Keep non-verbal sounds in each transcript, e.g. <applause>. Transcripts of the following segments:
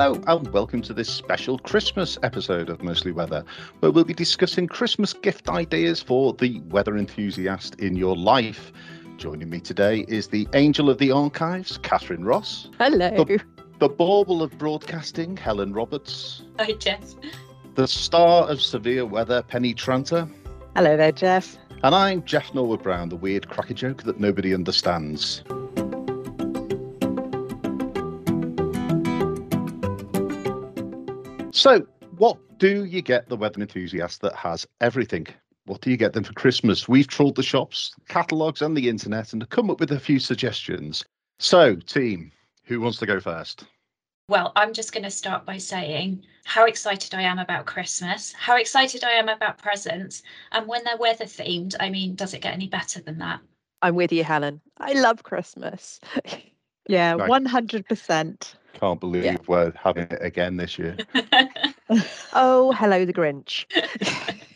Hello, and welcome to this special Christmas episode of Mostly Weather, where we'll be discussing Christmas gift ideas for the weather enthusiast in your life. Joining me today is the angel of the archives, Catherine Ross. Hello. The, the bauble of broadcasting, Helen Roberts. Hi, Jeff. The star of severe weather, Penny Tranter. Hello there, Jeff. And I'm Jeff Norwood Brown, the weird cracker joke that nobody understands. So, what do you get the weather enthusiast that has everything? What do you get them for Christmas? We've trawled the shops, catalogues, and the internet and come up with a few suggestions. So, team, who wants to go first? Well, I'm just going to start by saying how excited I am about Christmas, how excited I am about presents, and when they're weather themed, I mean, does it get any better than that? I'm with you, Helen. I love Christmas. <laughs> Yeah, Right. one hundred percent. Can't believe Yeah. we're having it again this year. <laughs> Oh, hello, the Grinch.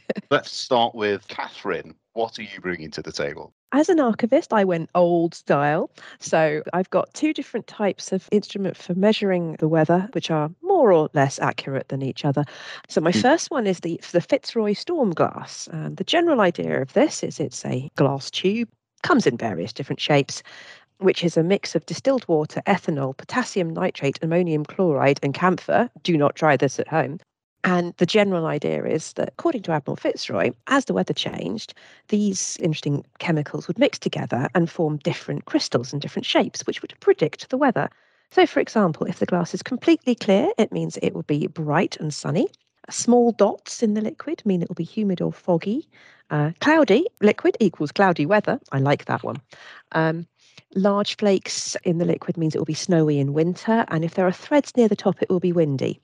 <laughs> Let's start with Catherine. What are you bringing to the table? As an archivist, I went old style. So I've got two different types of instrument for measuring the weather, which are more or less accurate than each other. So my Mm. first one is the the Fitzroy Storm Glass. And the general idea of this is it's a glass tube, comes in various different shapes, which is a mix of distilled water, ethanol, potassium nitrate, ammonium chloride, and camphor. Do not try this at home. And the general idea is that, according to Admiral Fitzroy, as the weather changed, these interesting chemicals would mix together and form different crystals and different shapes, which would predict the weather. So, for example, if the glass is completely clear, it means it will be bright and sunny. Small dots in the liquid mean it will be humid or foggy. Uh, cloudy liquid equals cloudy weather. I like that one. Um, large flakes in the liquid means it will be snowy in winter. And if there are threads near the top, it will be windy.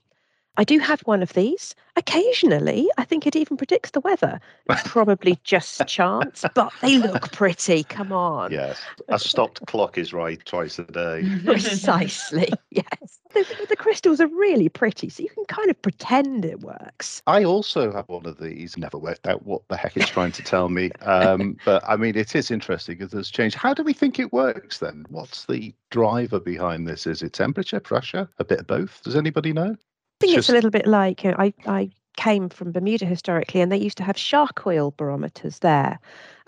I do have one of these. Occasionally, I think it even predicts the weather. It's <laughs> probably just chance, but they look pretty. Come on. Yes, a stopped clock is right twice a day. <laughs> <laughs> Precisely. Yes. The, the crystals are really pretty, so you can kind of pretend it works. I also have one of these. Never worked out what the heck it's trying to tell me. Um, but I mean, it is interesting because there's change. How do we think it works then? What's the driver behind this? Is it temperature, pressure, a bit of both? Does anybody know? Think It's it's a little bit like you know, I, I came from Bermuda historically, and they used to have shark oil barometers there.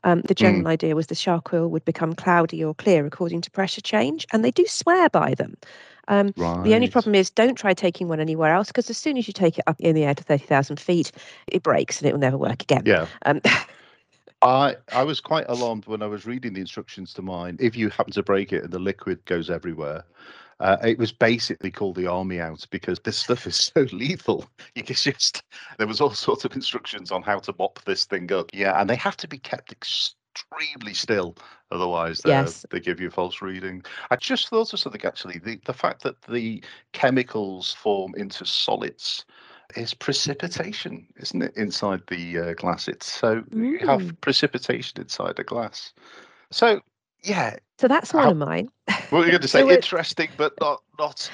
Um, the general idea was the shark oil would become cloudy or clear according to pressure change, and they do swear by them. Um, Right. The only problem is don't try taking one anywhere else because as soon as you take it up in the air to 30,000 feet, it breaks and it will never work again. Yeah. Um, <laughs> I, I was quite alarmed when I was reading the instructions to mine. If you happen to break it and the liquid goes everywhere, uh, it was basically called the army out because this stuff is <laughs> so lethal. You can just there was all sorts of instructions on how to mop this thing up. Yeah, and they have to be kept extremely still, otherwise they Yes. they give you a false reading. I just thought of something actually. The the fact that the chemicals form into solids is precipitation, isn't it? Inside the uh, glass, it's so you have Mm. precipitation inside a glass. So yeah, so that's one How- of mine. what are you going <laughs> to say? So it- interesting, but not not.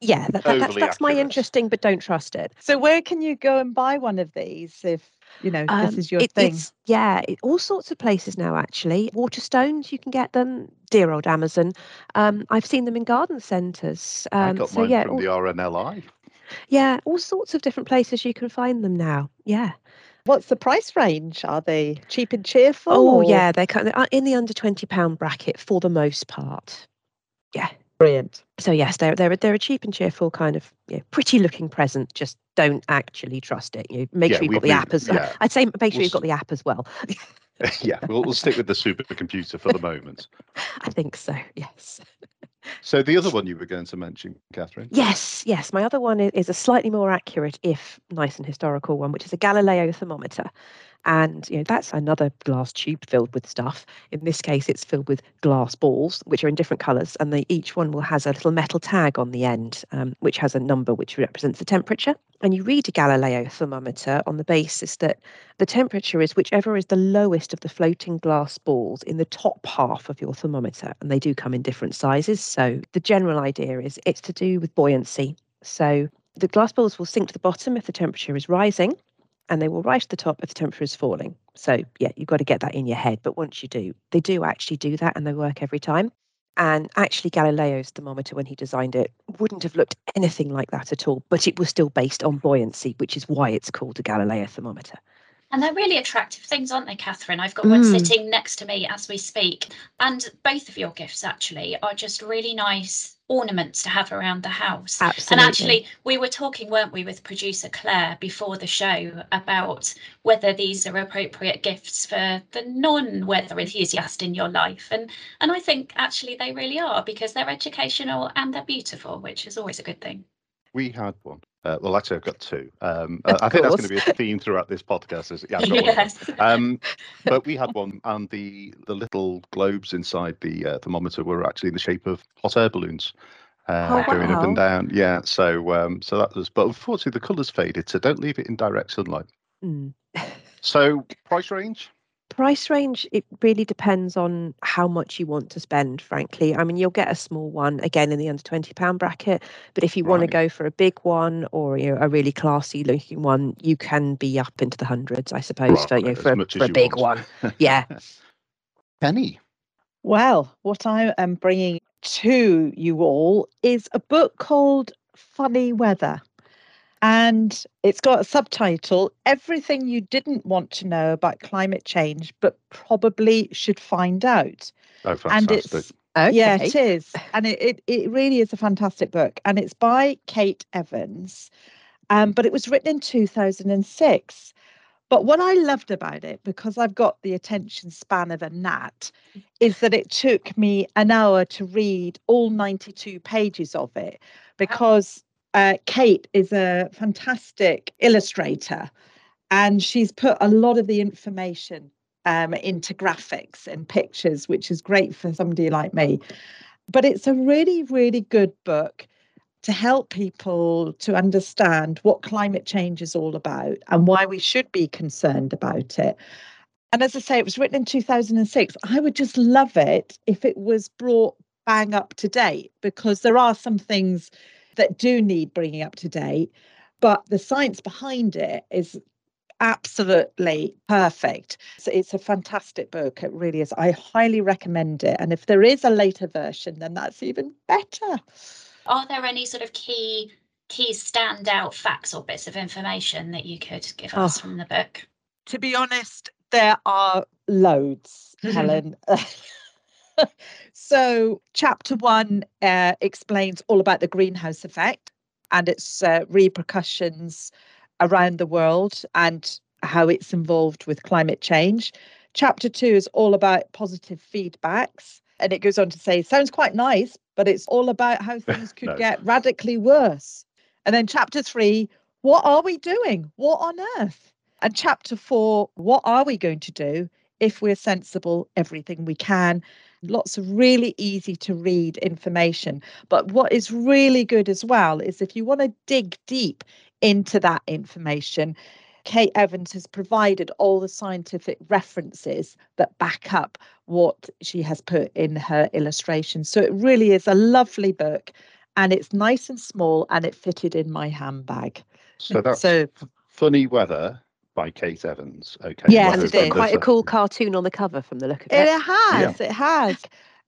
Yeah, that, that, that's, Overly that's my interesting, but don't trust it. So where can you go and buy one of these if you know this Um, is your it- thing? It's, yeah, it, all sorts of places now, actually. Waterstones, you can get them. Dear old Amazon. Um, I've seen them in garden centres. I Um, got so mine yeah, from all, the RNLI. yeah, all sorts of different places you can find them now. Yeah. What's the price range? Are they cheap and cheerful? Oh, or- yeah, they're kind of uh, in the under twenty pound bracket for the most part. Yeah. Brilliant. So yes, they're they're a- they're a cheap and cheerful kind of you know, pretty looking present. Just don't actually trust it. You know, make Yeah, sure you've got the app as yeah. <laughs> I'd say make sure We'll you've got the app as well. <laughs> yeah, we'll, we'll stick with the supercomputer for the moment. <laughs> I think so. Yes. So the other one you were going to mention, Catherine. Yes, yes. My other one is a slightly more accurate, if nice and historical one, which is a Galileo thermometer. And you know, that's another glass tube filled with stuff. In this case, it's filled with glass balls, which are in different colours, and they each one will has a little metal tag on the end, um, which has a number which represents the temperature. And you read a Galileo thermometer on the basis that the temperature is whichever is the lowest of the floating glass balls in the top half of your thermometer. And they do come in different sizes. So the general idea is it's to do with buoyancy. So the glass balls will sink to the bottom if the temperature is rising, and they will rise to the top if the temperature is falling. So yeah, you've got to get that in your head. But once you do, they do actually do that and they work every time. And actually, Galileo's thermometer, when he designed it, wouldn't have looked anything like that at all. But it was still based on buoyancy, which is why it's called a Galileo thermometer. And they're really attractive things, aren't they, Catherine? I've got one Mm. sitting next to me as we speak. And both of your gifts actually are just really nice ornaments to have around the house. Absolutely. And actually, we were talking, weren't we, with producer Claire before the show about whether these are appropriate gifts for the non-weather enthusiast in your life. And and I think actually they really are because they're educational and they're beautiful, which is always a good thing. We had one. Uh, well, actually, I've got two. Um, Of I think that's going to be a theme throughout this podcast. Is, yeah, I've got one yes. um, but we had <laughs> one, and the the little globes inside the uh, thermometer were actually in the shape of hot air balloons. Uh, Oh, going up and down, yeah. So, um, so that was, but unfortunately, the colours faded. So, don't leave it in direct sunlight. Mm. So, price range. Price range, it really depends on how much you want to spend, frankly. I mean, you'll get a small one again in the under £20 bracket, but if you want to go for a big one or you know, a really classy looking one, you can be up into the hundreds, I suppose, for, you know, Right, as for, a- much as for a big want. one. <laughs> Yeah. Penny. Well, what I am bringing to you all is a book called Funny Weather. And it's got a subtitle Everything You Didn't Want to Know About Climate Change, but Probably Should Find Out. Oh, And fantastic. it's Okay. Yeah, it is. And it, it, it really is a fantastic book. And it's by Kate Evans. Um, but it was written in 2006. But what I loved about it, because I've got the attention span of a gnat, is that it took me an hour to read all 92 pages of it because uh, Kate is a fantastic illustrator and she's put a lot of the information um, into graphics and pictures, which is great for somebody like me. But it's a really, really good book to help people to understand what climate change is all about and why we should be concerned about it. And as I say, it was written in 2006. I would just love it if it was brought bang up to date because there are some things that do need bringing up to date, but the science behind it is absolutely perfect. So it's a fantastic book. It really is. I highly recommend it. And if there is a later version, then that's even better. Are there any sort of key key standout facts or bits of information that you could give us Oh. from the book? To be honest, there are loads, <laughs> Helen. <laughs> <laughs> so, chapter one uh, explains all about the greenhouse effect and its uh, repercussions around the world and how it's involved with climate change. Chapter two is all about positive feedbacks. And it goes on to say, sounds quite nice, but it's all about how <laughs> things could No. get radically worse. And then chapter three, what are we doing? What on earth? And chapter four, what are we going to do if we're sensible, everything we can? Lots of really easy to read information. But what is really good as well is if you want to dig deep into that information, Kate Evans has provided all the scientific references that back up what she has put in her illustrations. So it really is a lovely book and it's nice and small and it fitted in my handbag. So that's so Funny Weather by Kate Evans. Okay. Yes, it it's is. Quite a cool cartoon on the cover from the look of It it. has, it has.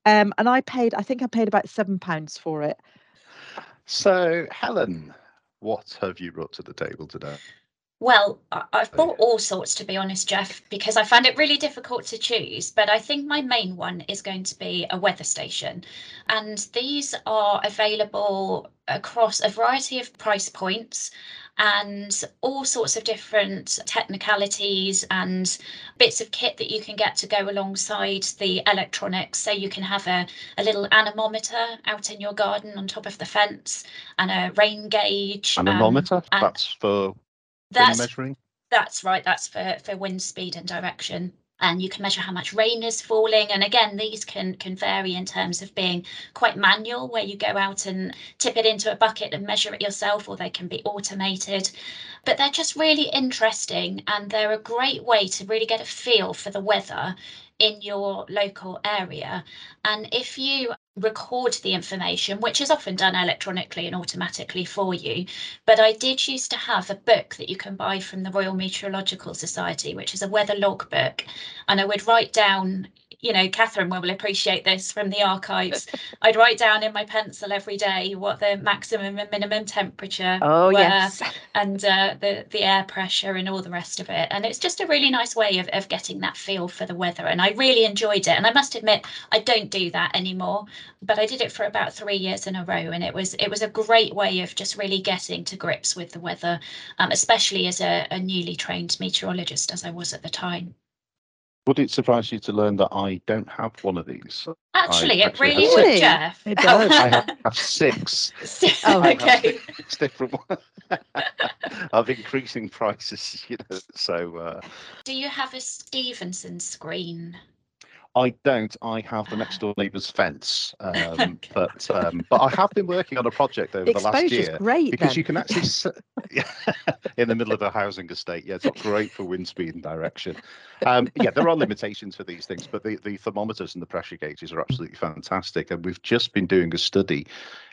Um, and I paid, I think I paid about seven pounds for it. So, Helen, what have you brought to the table today? Well, I- I've Oh, bought all sorts to be honest, Jeff, because I found it really difficult to choose. But I think my main one is going to be a weather station. And these are available across a variety of price points and all sorts of different technicalities and bits of kit that you can get to go alongside the electronics. So you can have a, a little anemometer out in your garden on top of the fence and a rain gauge. um, Anemometer? and that's for wind that's measuring. that's right. That's for, for wind speed and direction. And you can measure how much rain is falling. And again, these can can vary in terms of being quite manual, where you go out and tip it into a bucket and measure it yourself, or they can be automated. But they're just really interesting and they're a great way to really get a feel for the weather in your local area. And if you record the information, which is often done electronically and automatically for you. But I did used to have a book that you can buy from the Royal Meteorological Society, which is a weather log book. And I would write down you know, Catherine will appreciate this from the archives. <laughs> I'd write down in my pencil every day what the maximum and minimum temperature Oh, were yes. and uh, the the air pressure and all the rest of it. And it's just a really nice way of, of getting that feel for the weather. And I really enjoyed it. And I must admit, I don't do that anymore, but I did it for about three years in a row, and it was it was a great way of just really getting to grips with the weather, um, especially as a, a newly trained meteorologist as I was at the time. Would it surprise you to learn that I don't have one of these? Actually, it actually really would, six. Jeff. It does. I have, have six. Oh, I have okay. six different ones <laughs> of increasing prices, <laughs> you know. So uh, Do you have a Stevenson screen? I don't. I have the next door neighbour's fence, <laughs> um, but um, but I have been working on a project over The the last year great because then. you can actually <laughs> in the middle of a housing estate. Yeah, it's not great for wind speed and direction. Um, yeah, there are <laughs> limitations for these things, but the, the thermometers and the pressure gauges are absolutely fantastic. And we've just been doing a study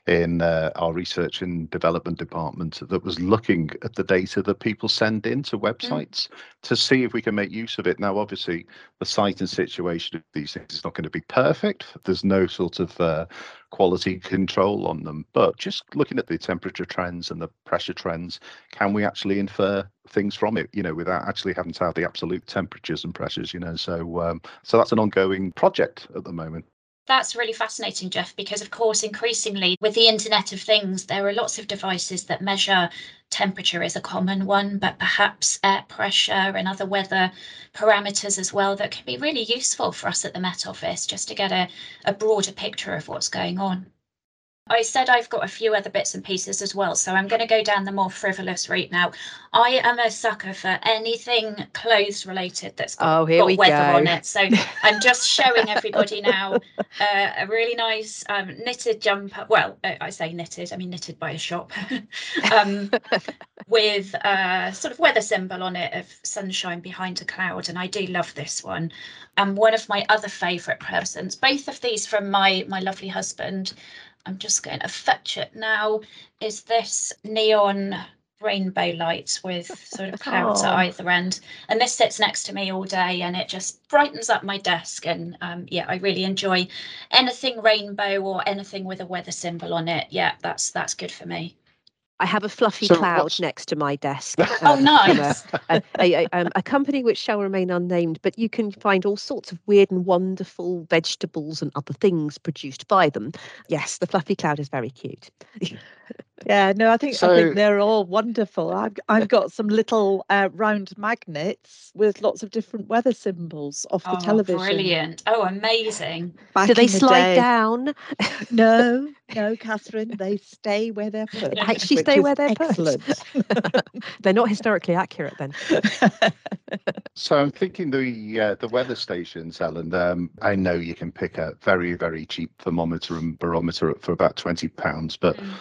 in uh, our research and development department that was looking at the data that people send in to websites to see if we can make use of it. Now, obviously, the site and situation these things is not going to be perfect. There's no sort of uh, quality control on them, but just looking at the temperature trends and the pressure trends, can we actually infer things from it? You know, without actually having to have the absolute temperatures and pressures. You know, so um, so that's an ongoing project at the moment. That's really fascinating, Jeff, because of course, increasingly with the Internet of Things, there are lots of devices that measure temperature is a common one, but perhaps air pressure and other weather parameters as well that can be really useful for us at the Met Office just to get a, a broader picture of what's going on. I said I've got a few other bits and pieces as well, so I'm going to go down the more frivolous route now. I am a sucker for anything clothes related that's got, Oh, here got we weather go. on it. So I'm just showing everybody now uh, a really nice um, knitted jumper. Well, uh, I say knitted, I mean knitted by a shop, <laughs> um, with a sort of weather symbol on it of sunshine behind a cloud. And I do love this one. And one of my other favourite presents, both of these from my my lovely husband. I'm just going to fetch it now. Is this neon rainbow lights with sort of clouds at Oh. either end? And this sits next to me all day, and it just brightens up my desk. And um, yeah, I really enjoy anything rainbow or anything with a weather symbol on it. Yeah, that's that's good for me. I have a fluffy So cloud what's- next to my desk. <laughs> Oh, um, from a- nice. a, a, a, um, a company which shall remain unnamed, but you can find all sorts of weird and wonderful vegetables and other things produced by them. Yes, the fluffy cloud is very cute. <laughs> Yeah, no, I think I think they're all wonderful. I've I've got some little uh, round magnets with lots of different weather symbols off the Oh, television. brilliant! Oh, amazing. back Do they the slide day. down? No, <laughs> no, Catherine, they stay where they're put. They actually <laughs> which stay is where they're put. excellent. <laughs> They're not historically accurate then. So I'm thinking the uh, the weather stations, Helen. Um, I know you can pick a very very cheap thermometer and barometer for about twenty pounds, but Mm.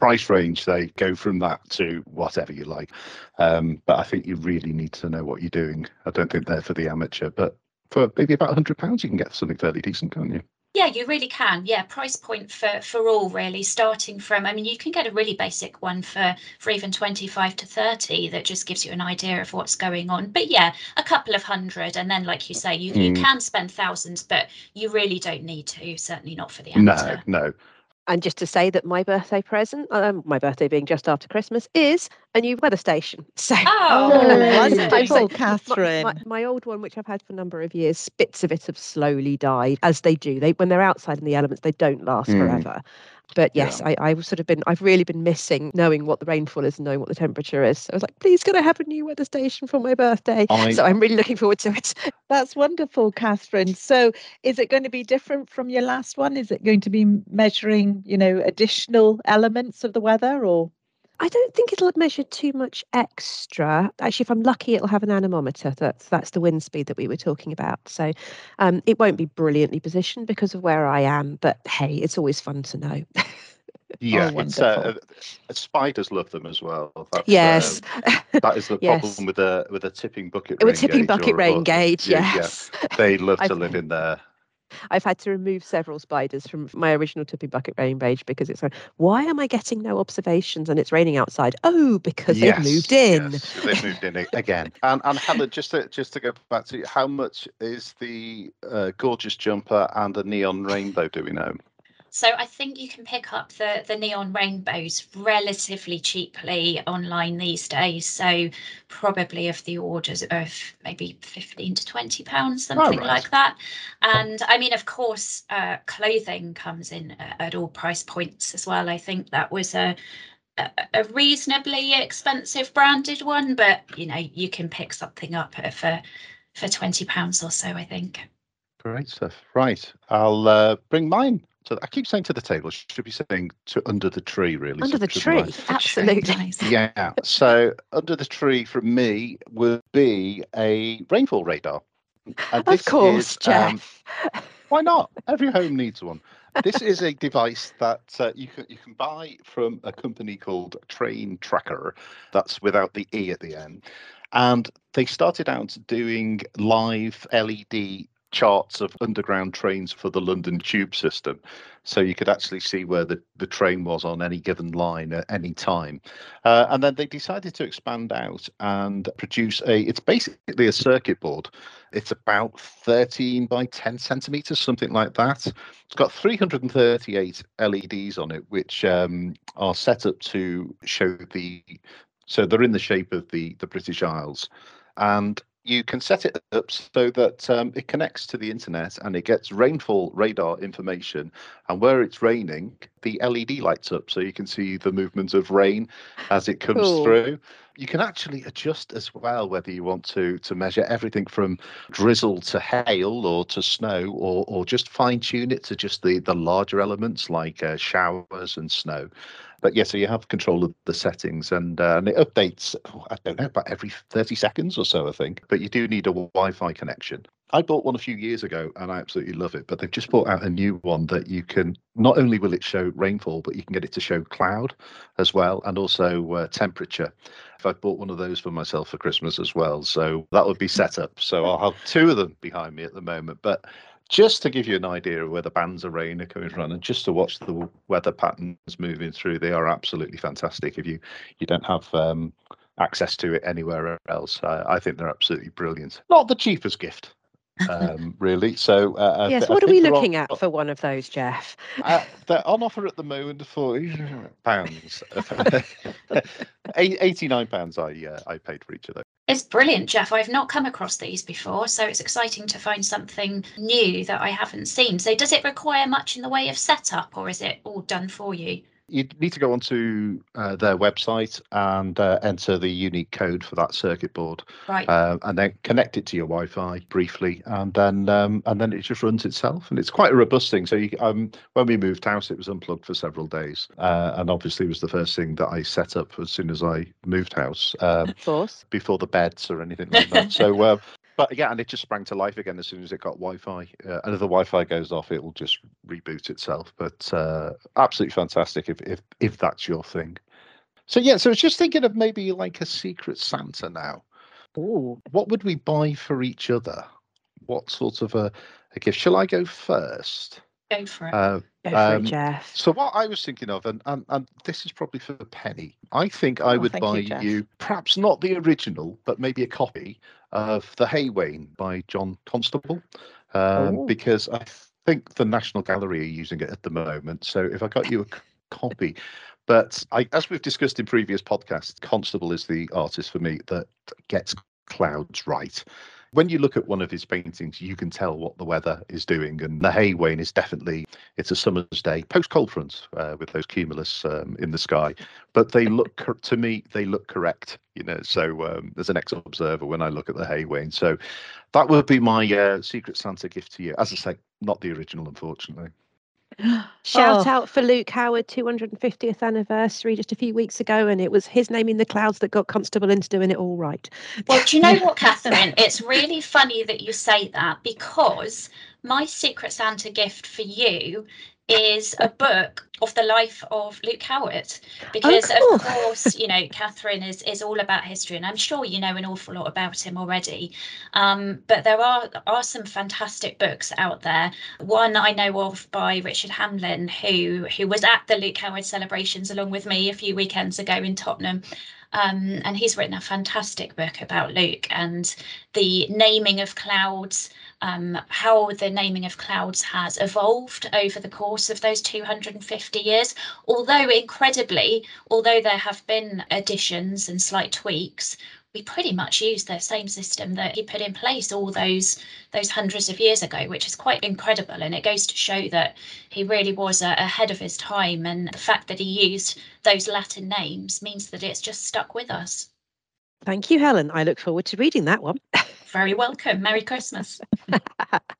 Price range they go from that to whatever you like. Um, but I think you really need to know what you're doing. I don't think they're for the amateur, but for maybe about hundred pounds you can get something fairly decent, can't you? Yeah, you really can. Yeah, price point for for all really, starting from. I mean, you can get a really basic one for for even twenty five to thirty that just gives you an idea of what's going on. But yeah, a couple of hundred, and then like you say, you you Mm. can spend thousands, but you really don't need to. Certainly not for the amateur. No, no. And just to say that my birthday present, um, my birthday being just after Christmas, is a new weather station. <laughs> So Oh, <laughs> amazing. I'm so- wonderful, my- Catherine. My, my old one, which I've had for a number of years, bits of it have slowly died, as they do. They when they're outside in the elements, they don't last Mm. forever. But Yeah. yes, I, I've sort of been, I've really been missing knowing what the rainfall is and knowing what the temperature is. So I was like, please, can I have a new weather station for my birthday? I- So I'm really looking forward to it. <laughs> That's wonderful, Catherine. So, is it going to be different from your last one? Is it going to be measuring, you know, additional elements of the weather, or I don't think it'll measure too much extra. Actually, if I'm lucky, it'll have an anemometer. That's that's the wind speed that we were talking about. So um, it won't be brilliantly positioned because of where I am. But hey, it's always fun to know. <laughs> Yeah, it's uh, uh, spiders love them as well. That's, yes. um, that is the <laughs> Yes. problem with a with a tipping bucket. With rain tipping gauge bucket rain gauge, yeah, yeah. yes. They love <laughs> to live in there. I've had to remove several spiders from my original tipping bucket rain gauge because it's like, why am I getting no observations and it's raining outside? Oh, because Yes, they've moved in. yes, they've moved in again. And and Helen, just to just to go back to you, how much is the uh, gorgeous jumper and the neon rainbow? Do we know? So I think you can pick up the the neon rainbows relatively cheaply online these days. So probably of the orders of maybe 15 to 20 pounds, something right. like that. And I mean, of course, uh, clothing comes in at all price points as well. I think that was a a a reasonably expensive branded one, but you know, you can pick something up for for 20 pounds or so, I think. Great stuff. Right, I'll uh, bring mine. So I keep saying to the table. Should be saying to under the tree, really. Under the shouldn't tree, absolutely. Yeah. So under the tree from me would be a rainfall radar. And Of course, is, um, Jeff. Why not? Every home needs one. This is a device that uh, you can you can buy from a company called Traintrackr. That's without the e at the end, and they started out doing live LED charts of underground trains for the London Tube system, so you could actually see where the, the train was on any given line at any time. Uh, and then they decided to expand out and produce a. It's basically a circuit board. It's about 13 by 10 centimeters, something like that. It's got 338 LEDs on it, which um, are set up to show the. So they're in the shape of the the British Isles, and you can set it up so that um, it connects to the internet and it gets rainfall radar information. And where it's raining, the LED lights up so you can see the movement of rain as it comes Cool. through. You can actually adjust as well whether you want to to measure everything from drizzle to hail or to snow or or just fine tune it to just the the larger elements like uh, showers and snow. But yeah, so you have control of the settings and uh, and it updates. oh, I don't know about every thirty seconds or so, I think. But you do need a Wi-Fi connection. I bought one a few years ago and I absolutely love it. But they've just brought out a new one that you can not only will it show rainfall, but you can get it to show cloud as well and also uh, temperature. If I bought one of those for myself for Christmas as well, so that would be set up. So I'll have two of them behind me at the moment. But just to give you an idea of where the bands of rain are coming from, and just to watch the weather patterns moving through, they are absolutely fantastic. If you you don't have um, access to it anywhere else, I think they're absolutely brilliant. Not the cheapest gift, <laughs> um, really. So uh, yes, thi- I what are we looking on- at for one of those, Jeff? uh, they're on offer at the moment for <laughs> pounds. <laughs> Eighty-nine pounds. I uh, I paid for each of those. It's brilliant, Jeff. I've not come across these before, so it's exciting to find something new that I haven't seen. So, does it require much in the way of setup, or is it all done for you? You need to go onto uh, their website and uh, enter the unique code for that circuit board, Right. uh, and then connect it to your Wi-Fi briefly, and then um, and then it just runs itself. And it's quite a robust thing. So you, um, when we moved house, it was unplugged for several days, uh, and obviously it was the first thing that I set up as soon as I moved house. Um, Of course. before the beds or anything like that. so, uh, but yeah, and it just sprang to life again as soon as it got Wi-Fi. Uh, and if the Wi-Fi goes off, it will just reboot itself. But uh, absolutely fantastic if if if that's your thing. So yeah, so I was just thinking of maybe like a Secret Santa now. Ooh. What would we buy for each other? What sort of a, a gift? Shall I go first? Go for it. Uh, Go for Um, it, Jeff. so what I was thinking of, and, and, and this is probably for Penny, I think I Oh, would thank you, buy you, perhaps not the original, but maybe a copy of The Haywain by John Constable, um, Oh. because I think the National Gallery are using it at the moment. So if I got you a copy, but I, as we've discussed in previous podcasts, Constable is the artist for me that gets clouds right. When you look at one of his paintings, you can tell what the weather is doing, and the Haywain is definitely it's a summer's day post cold front uh, with those cumulus um, in the sky. But they look to me they look correct you know so um, as an ex-observer when i look at the haywain so that would be my uh, secret santa gift to you. As i say not the original unfortunately Shout Oh. out for Luke Howard 250th anniversary just a few weeks ago, and it was his name in the clouds that got Constable into doing it all right. Well, do you know <laughs> what, Catherine? It's really funny that you say that because my Secret Santa gift for you is a book of the life of Luke Howard, because cool. of course, you know, Catherine is is all about history, and I'm sure you know an awful lot about him already. Um, but there are are some fantastic books out there. One I know of by Richard Hamblyn, who who was at the Luke Howard celebrations along with me a few weekends ago in Tottenham. Um, and he's written a fantastic book about Luke and the naming of clouds, um, how the naming of clouds has evolved over the course of those 250 years. Although, incredibly, although there have been additions and slight tweaks, we pretty much use the same system that he put in place all those those hundreds of years ago, which is quite incredible. And it goes to show that he really was a, ahead of his time. And the fact that he used those Latin names means that it's just stuck with us. Thank you, Helen. I look forward to reading that one. Very welcome. Merry Christmas. <laughs>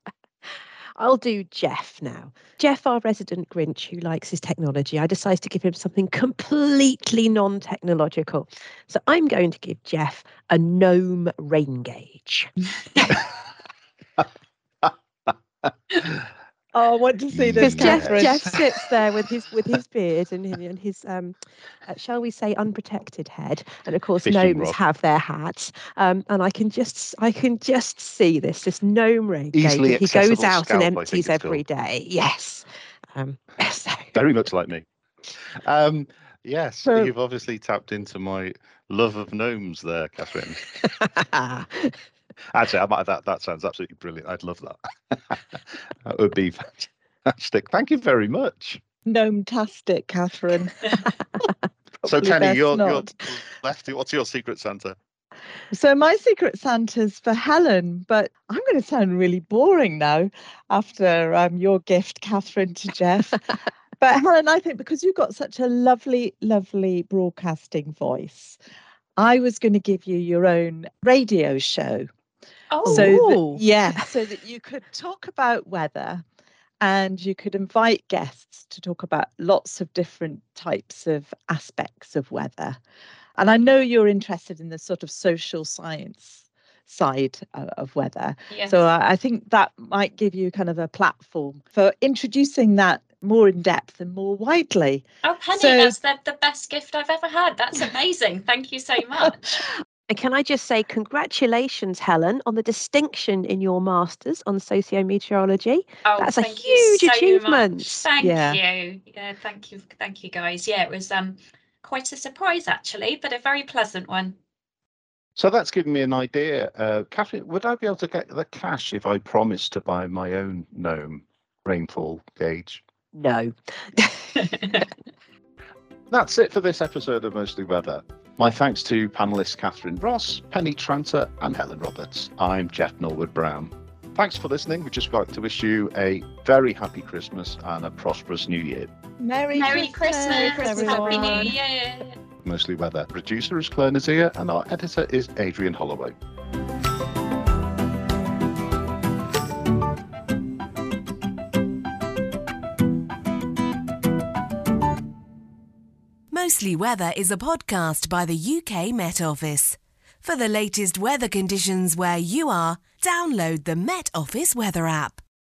I'll do Jeff now. Jeff, our resident Grinch who likes his technology, I decided to give him something completely non technological. So I'm going to give Jeff a gnome rain gauge. <laughs> <laughs> <laughs> Oh, I want to see this, Because Jeff, Jeff sits there with his with his <laughs> beard and, his- and his um, uh, shall we say, unprotected head, and of course Fishing gnomes rod. have their hats. Um, and I can just I can just see this this gnome rain gauge Easily that he goes out scalp, and think empties it's every day. Yes. Um, <laughs> so Very much like me. Um, yes, So- you've obviously tapped into my love of gnomes there, Catherine. <laughs> Actually, I might, that that sounds absolutely brilliant. I'd love that. <laughs> that would be fantastic. Thank you very much. Gnome-tastic, Catherine. <laughs> So, Probably Penny, you're, you're not. left. What's your secret Santa? So my secret Santa's for Helen, but I'm going to sound really boring now after um, your gift, Catherine, to Jeff. <laughs> but Helen, I think because you've got such a lovely, lovely broadcasting voice, I was going to give you your own radio show. Oh, So that, oh. yeah, so that you could talk about weather and you could invite guests to talk about lots of different types of aspects of weather. And I know you're interested in the sort of social science side of weather. yes. So I, I think that might give you kind of a platform for introducing that more in depth and more widely. oh, Penny, so- that's the, the best gift I've ever had. That's amazing. Thank you so <laughs> much. And can I just say congratulations, Helen, on the distinction in your masters on sociometeorology. Oh, That's a thank you huge so much. achievement. Thank Yeah. you. Yeah, thank you. Thank you, guys. Yeah, it was um quite a surprise actually, but a very pleasant one. So that's given me an idea. Uh, Catherine, would I be able to get the cash if I promise to buy my own gnome rainfall gauge? No. <laughs> <laughs> That's it for this episode of Mostly Weather. My thanks to panelists Catherine Ross, Penny Tranter, and Helen Roberts. I'm Jeff Norwood Brown. Thanks for listening. We'd just like to wish you a very happy Christmas and a prosperous new year. Merry, Merry Christmas, Happy. New Year. Mostly Weather. Producer is Claire Nazir and our editor is Adrian Holloway. Mostly Weather is a podcast by the UK Met Office. For the latest weather conditions where you are, download the Met Office weather app.